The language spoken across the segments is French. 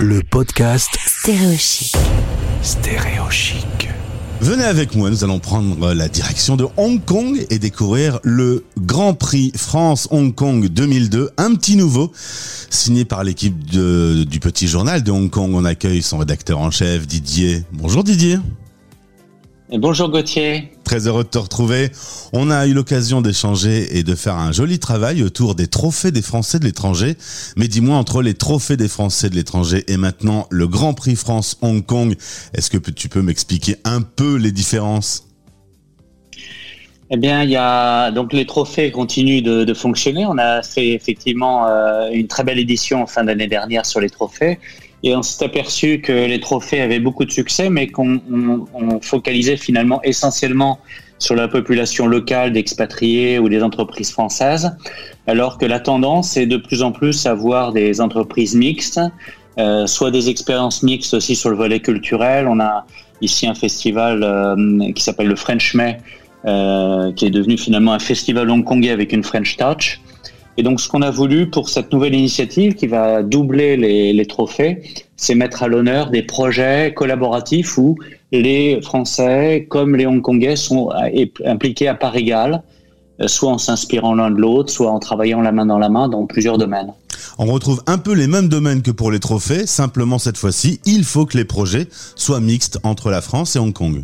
le podcast Stéréochic. Stéréochic. Venez avec moi, nous allons prendre la direction de Hong Kong et découvrir le Grand Prix France-Hong Kong 2002, un petit nouveau, signé par l'équipe du Petit Journal de Hong Kong. On accueille son rédacteur en chef, Didier. Bonjour Didier. Et bonjour Gauthier. Très heureux de te retrouver. On a eu l'occasion d'échanger et de faire un joli travail autour des trophées des Français de l'étranger. Mais dis-moi, entre les trophées des Français de l'étranger et maintenant le Grand Prix France Hong Kong, est-ce que tu peux m'expliquer un peu les différences? Eh bien, il y a donc les trophées continuent de, fonctionner. On a fait effectivement euh, une très belle édition en fin d'année dernière sur les trophées. Et on s'est aperçu que les trophées avaient beaucoup de succès, mais qu'on on- on focalisait finalement essentiellement sur la population locale d'expatriés ou des entreprises françaises, alors que la tendance est de plus en plus à voir des entreprises mixtes, euh, soit des expériences mixtes aussi sur le volet culturel. On a ici un festival euh, qui s'appelle le French May, euh, qui est devenu finalement un festival hongkongais avec une French Touch. Et donc, ce qu'on a voulu pour cette nouvelle initiative qui va doubler les, trophées, c'est mettre à l'honneur des projets collaboratifs où les Français, comme les Hongkongais, sont impliqués à part égale, euh, soit en s'inspirant l'un de l'autre, soit en travaillant la main dans la main dans plusieurs domaines. On retrouve un peu les mêmes domaines que pour les trophées, simplement cette fois-ci, il faut que les projets soient mixtes entre la France et Hong Kong.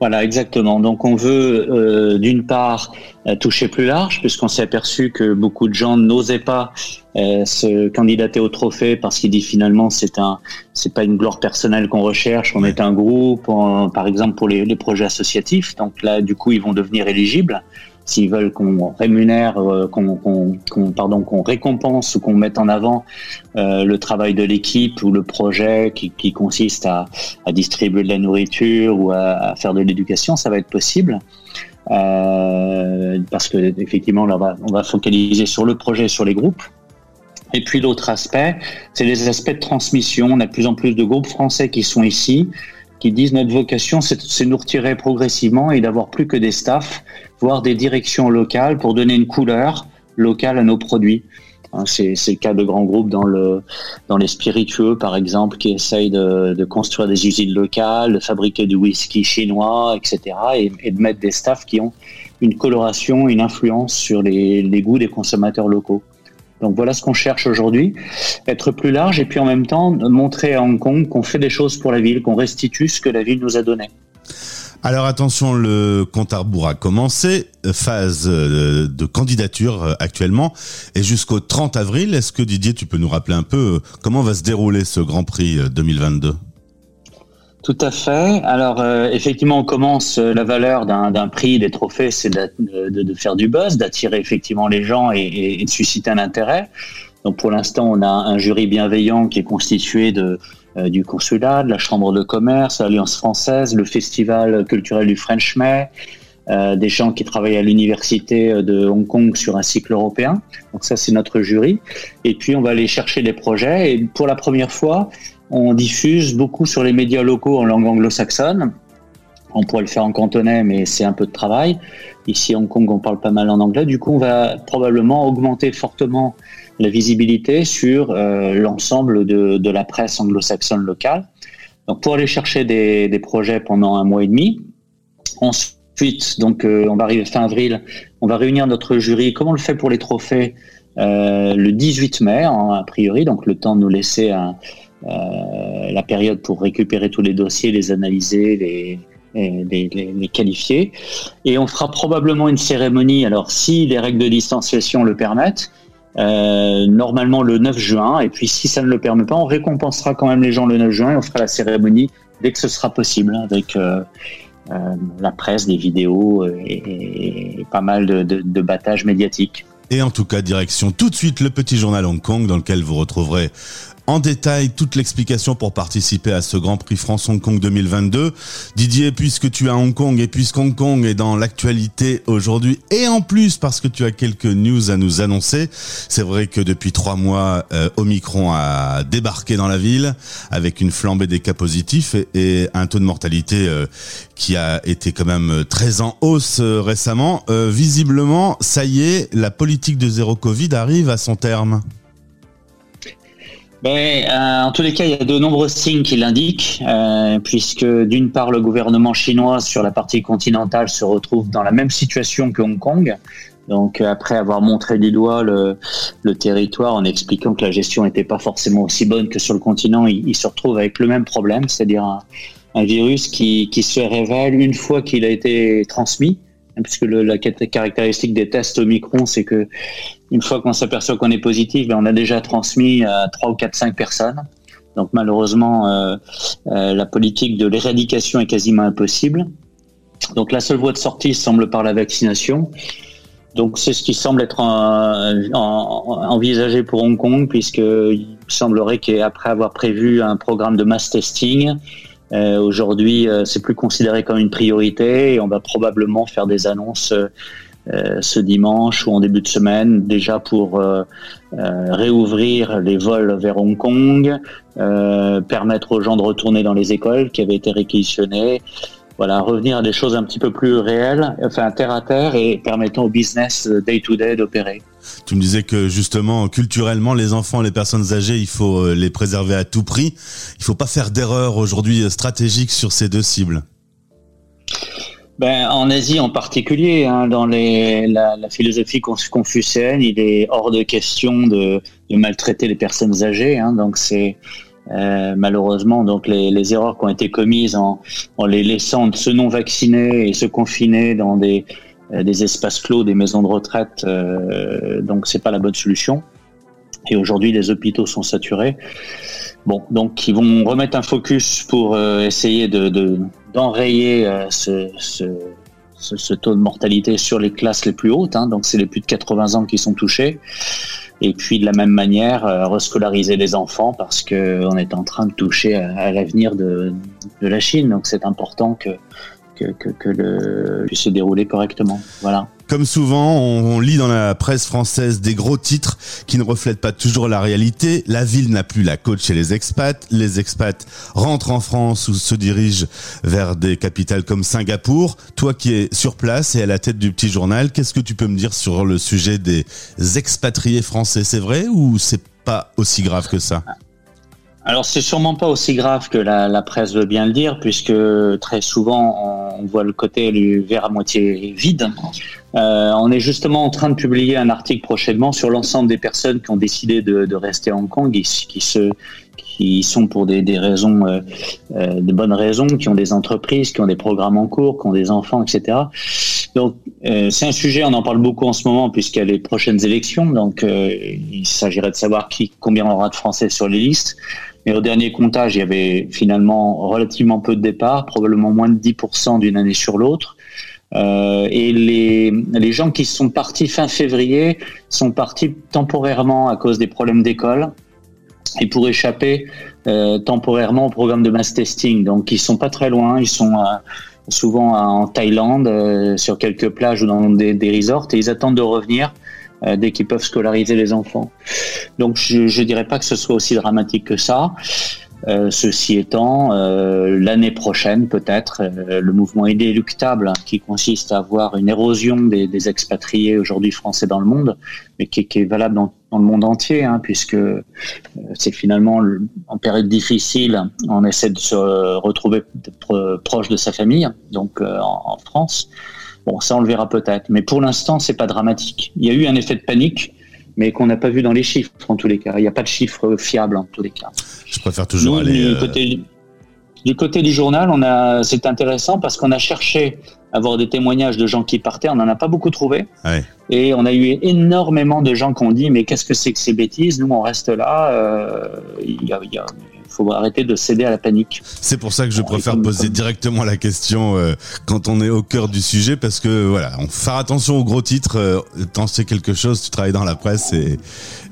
Voilà, exactement. Donc on veut euh, d'une part euh, toucher plus large, puisqu'on s'est aperçu que beaucoup de gens n'osaient pas euh, se candidater au trophée parce qu'ils disent finalement c'est un c'est pas une gloire personnelle qu'on recherche, on est un groupe, on- par exemple pour les, les projets associatifs. Donc là, du coup, ils vont devenir éligibles s'ils veulent qu'on rémunère, euh, qu'on pardon, qu'on récompense ou qu'on mette en avant euh, le travail de l'équipe ou le projet qui, consiste à, distribuer de la nourriture ou à, à faire de l'éducation, ça va être possible. Euh, parce que effectivement, là, on va, on va focaliser sur le projet, sur les groupes. Et puis l'autre aspect, c'est les aspects de transmission. On a de plus en plus de groupes français qui sont ici, qui disent notre vocation, c'est de nous retirer progressivement et d'avoir plus que des staffs, voire des directions locales pour donner une couleur locale à nos produits. Hein, C'est le cas de grands groupes dans le dans les spiritueux, par exemple, qui essayent de, construire des usines locales, de fabriquer du whisky chinois, etc., et, de mettre des staffs qui ont une coloration, une influence sur les goûts des consommateurs locaux. Donc voilà ce qu'on cherche aujourd'hui, être plus large et puis en même temps montrer à Hong Kong qu'on fait des choses pour la ville, qu'on restitue ce que la ville nous a donné. Alors attention, le compte à rebours a commencé, phase euh, de candidature euh, actuellement, et jusqu'au 30 avril, est-ce que Didier, tu peux nous rappeler un peu euh, comment va se dérouler ce Grand Prix euh, 2022 Tout à fait. Alors euh, effectivement, on commence euh, la valeur d'un prix, des trophées, c'est de faire du buzz, d'attirer effectivement les gens et, et- et de susciter un intérêt. Donc pour l'instant, on a un jury bienveillant qui est constitué de euh, du consulat, de la chambre de commerce, l'Alliance française, le festival culturel du French May, euh, des gens qui travaillent à l'université de Hong Kong sur un cycle européen. Donc ça, c'est notre jury. Et puis on va aller chercher des projets. Et pour la première fois, on diffuse beaucoup sur les médias locaux en langue anglo-saxonne. On pourrait le faire en cantonais, mais c'est un peu de travail. Ici, à Hong Kong, on parle pas mal en anglais. Du coup, on va probablement augmenter fortement la visibilité sur euh, l'ensemble de, la presse anglo-saxonne locale. Donc, pour aller chercher des, des projets pendant un mois et demi. Ensuite, donc, euh, on va arriver fin avril. On va réunir notre jury, comme on le fait pour les trophées, euh, le 18 mai, hein, a priori. Donc, le temps de nous laisser euh, la période pour récupérer tous les dossiers, les analyser, les, les, les- les qualifier. Et on fera probablement une cérémonie, alors si les règles de distanciation le permettent, euh, normalement le 9 juin. Et puis si ça ne le permet pas, on récompensera quand même les gens le 9 juin et on fera la cérémonie dès que ce sera possible avec euh, la presse, des vidéos euh, et, pas mal de battages médiatiques. Et en tout cas, direction tout de suite le Petit Journal Hong Kong, dans lequel vous retrouverez en détail toute l'explication pour participer à ce Grand Prix France Hong Kong 2022. Didier, puisque tu es à Hong Kong et puisque Hong Kong est dans l'actualité aujourd'hui, et en plus parce que tu as quelques news à nous annoncer, c'est vrai que depuis trois mois, euh, Omicron a débarqué dans la ville avec une flambée des cas positifs et, un taux de mortalité euh, qui a été quand même très en hausse euh, récemment. Visiblement, ça y est, la politique de zéro Covid arrive à son terme. Ben, euh, en tous les cas, il y a de nombreux signes qui l'indiquent, euh, puisque d'une part, le gouvernement chinois sur la partie continentale se retrouve dans la même situation que Hong Kong. Donc, après avoir montré du doigt le, le territoire en expliquant que la gestion n'était pas forcément aussi bonne que sur le continent, il, se retrouve avec le même problème, c'est-à-dire un, virus qui, qui se révèle une fois qu'il a été transmis puisque le, la caractéristique des tests Omicron, c'est que une fois qu'on s'aperçoit qu'on est positif, ben on a déjà transmis à 3 ou 4, 5 personnes. Donc malheureusement, euh, euh, la politique de l'éradication est quasiment impossible. Donc la seule voie de sortie semble par la vaccination. Donc c'est ce qui semble être en, envisagé pour Hong Kong, puisqu'il semblerait qu'après avoir prévu un programme de mass testing, euh, Aujourd'hui, euh, c'est plus considéré comme une priorité et on va probablement faire des annonces euh, ce dimanche ou en début de semaine déjà pour réouvrir les vols vers Hong Kong, permettre aux gens de retourner dans les écoles qui avaient été réquisitionnées voilà, revenir à des choses un petit peu plus réelles, enfin terre à terre et permettant au business day to day d'opérer. Tu me disais que justement, culturellement, les enfants, les personnes âgées, il faut euh, les préserver à tout prix. Il faut pas faire d'erreur aujourd'hui euh, stratégique sur ces deux cibles. Ben, en Asie en particulier, hein, dans les, la, la, philosophie confucéenne, il est hors de question de, de maltraiter les personnes âgées. Hein, donc c'est euh, malheureusement donc les, les, erreurs qui ont été commises en, en les laissant se non vacciner et se confiner dans des euh, des espaces clos, des maisons de retraite, euh, donc c'est pas la bonne solution. Et aujourd'hui, les hôpitaux sont saturés. Bon, donc ils vont remettre un focus pour euh, essayer de, d'enrayer euh, ce, ce, taux de mortalité sur les classes les plus hautes. Hein, donc c'est les plus de 80 ans qui sont touchés. Et puis de la même manière, rescolariser les enfants parce que on est en train de toucher à, à l'avenir de, de la Chine. Donc c'est important que que, que, le puisse se dérouler correctement. Voilà. Comme souvent, on, lit dans la presse française des gros titres qui ne reflètent pas toujours la réalité. La ville n'a plus la côte chez les expats. Les expats rentrent en France ou se dirigent vers des capitales comme Singapour. Toi qui es sur place et à la tête du petit journal, qu'est-ce que tu peux me dire sur le sujet des expatriés français? C'est vrai ou c'est pas aussi grave que ça? Alors c'est sûrement pas aussi grave que la, la, presse veut bien le dire, puisque très souvent on voit le côté du verre à moitié vide. Euh, on est justement en train de publier un article prochainement sur l'ensemble des personnes qui ont décidé de, rester à Hong Kong qui sont pour des, raisons, euh, euh, de bonnes raisons, qui ont des entreprises, qui ont des programmes en cours, qui ont des enfants, etc. Donc c'est un sujet, on en parle beaucoup en ce moment puisqu'il y a les prochaines élections. Donc il s'agirait de savoir qui, combien on aura de Français sur les listes. Mais au dernier comptage, il y avait finalement relativement peu de départs, probablement moins de 10% d'une année sur l'autre. Euh, et les, les gens qui sont partis fin février sont partis temporairement à cause des problèmes d'école et pour échapper euh, temporairement au programme de mass testing. Donc ils sont pas très loin, ils sont euh, souvent en Thaïlande, sur quelques plages ou dans des, des, resorts, et ils attendent de revenir euh, dès qu'ils peuvent scolariser les enfants. Donc je ne dirais pas que ce soit aussi dramatique que ça. Euh, ceci étant, euh, l'année prochaine, peut-être, euh, le mouvement inéluctable hein, qui consiste à avoir une érosion des, des expatriés aujourd'hui français dans le monde, mais qui, qui est valable dans, dans, le monde entier, hein, puisque euh, c'est finalement en période difficile, on essaie de se retrouver proche de sa famille, donc en, en France. Bon, ça on le verra peut-être, mais pour l'instant c'est pas dramatique. Il y a eu un effet de panique, mais qu'on n'a pas vu dans les chiffres en tous les cas. Il n'y a pas de chiffres fiables en tous les cas. Je préfère toujours Nous, aller. Du euh, côté, du côté du journal, on a, c'est intéressant parce qu'on a cherché à avoir des témoignages de gens qui partaient. On n'en a pas beaucoup trouvé. Ouais. Et on a eu énormément de gens qui ont dit mais qu'est-ce que c'est que ces bêtises? Nous, on reste là. Euh, il y a, il y a faut arrêter de céder à la panique. C'est pour ça que je préfère poser directement la question euh, quand on est au cœur du sujet, parce que voilà, on faire attention aux gros titres. Euh, T'en sais quelque chose, tu travailles dans la presse et.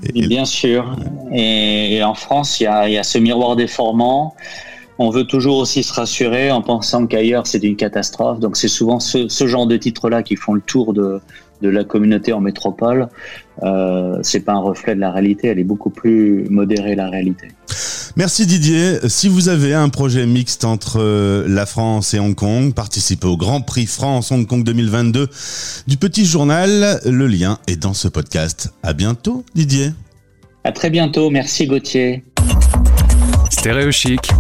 et Bien sûr. Et, et, en France, il y a, y a ce miroir déformant. On veut toujours aussi se rassurer en pensant qu'ailleurs c'est une catastrophe. Donc c'est souvent ce, ce genre de titres-là qui font le tour de, de la communauté en métropole. Euh, c'est pas un reflet de la réalité, elle est beaucoup plus modérée la réalité. Merci Didier. Si vous avez un projet mixte entre euh, la France et Hong Kong, participez au Grand Prix France Hong Kong 2022 du Petit Journal. Le lien est dans ce podcast. À bientôt Didier. À très bientôt. Merci Gauthier. Stéréo Chic,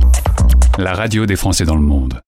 la radio des Français dans le monde.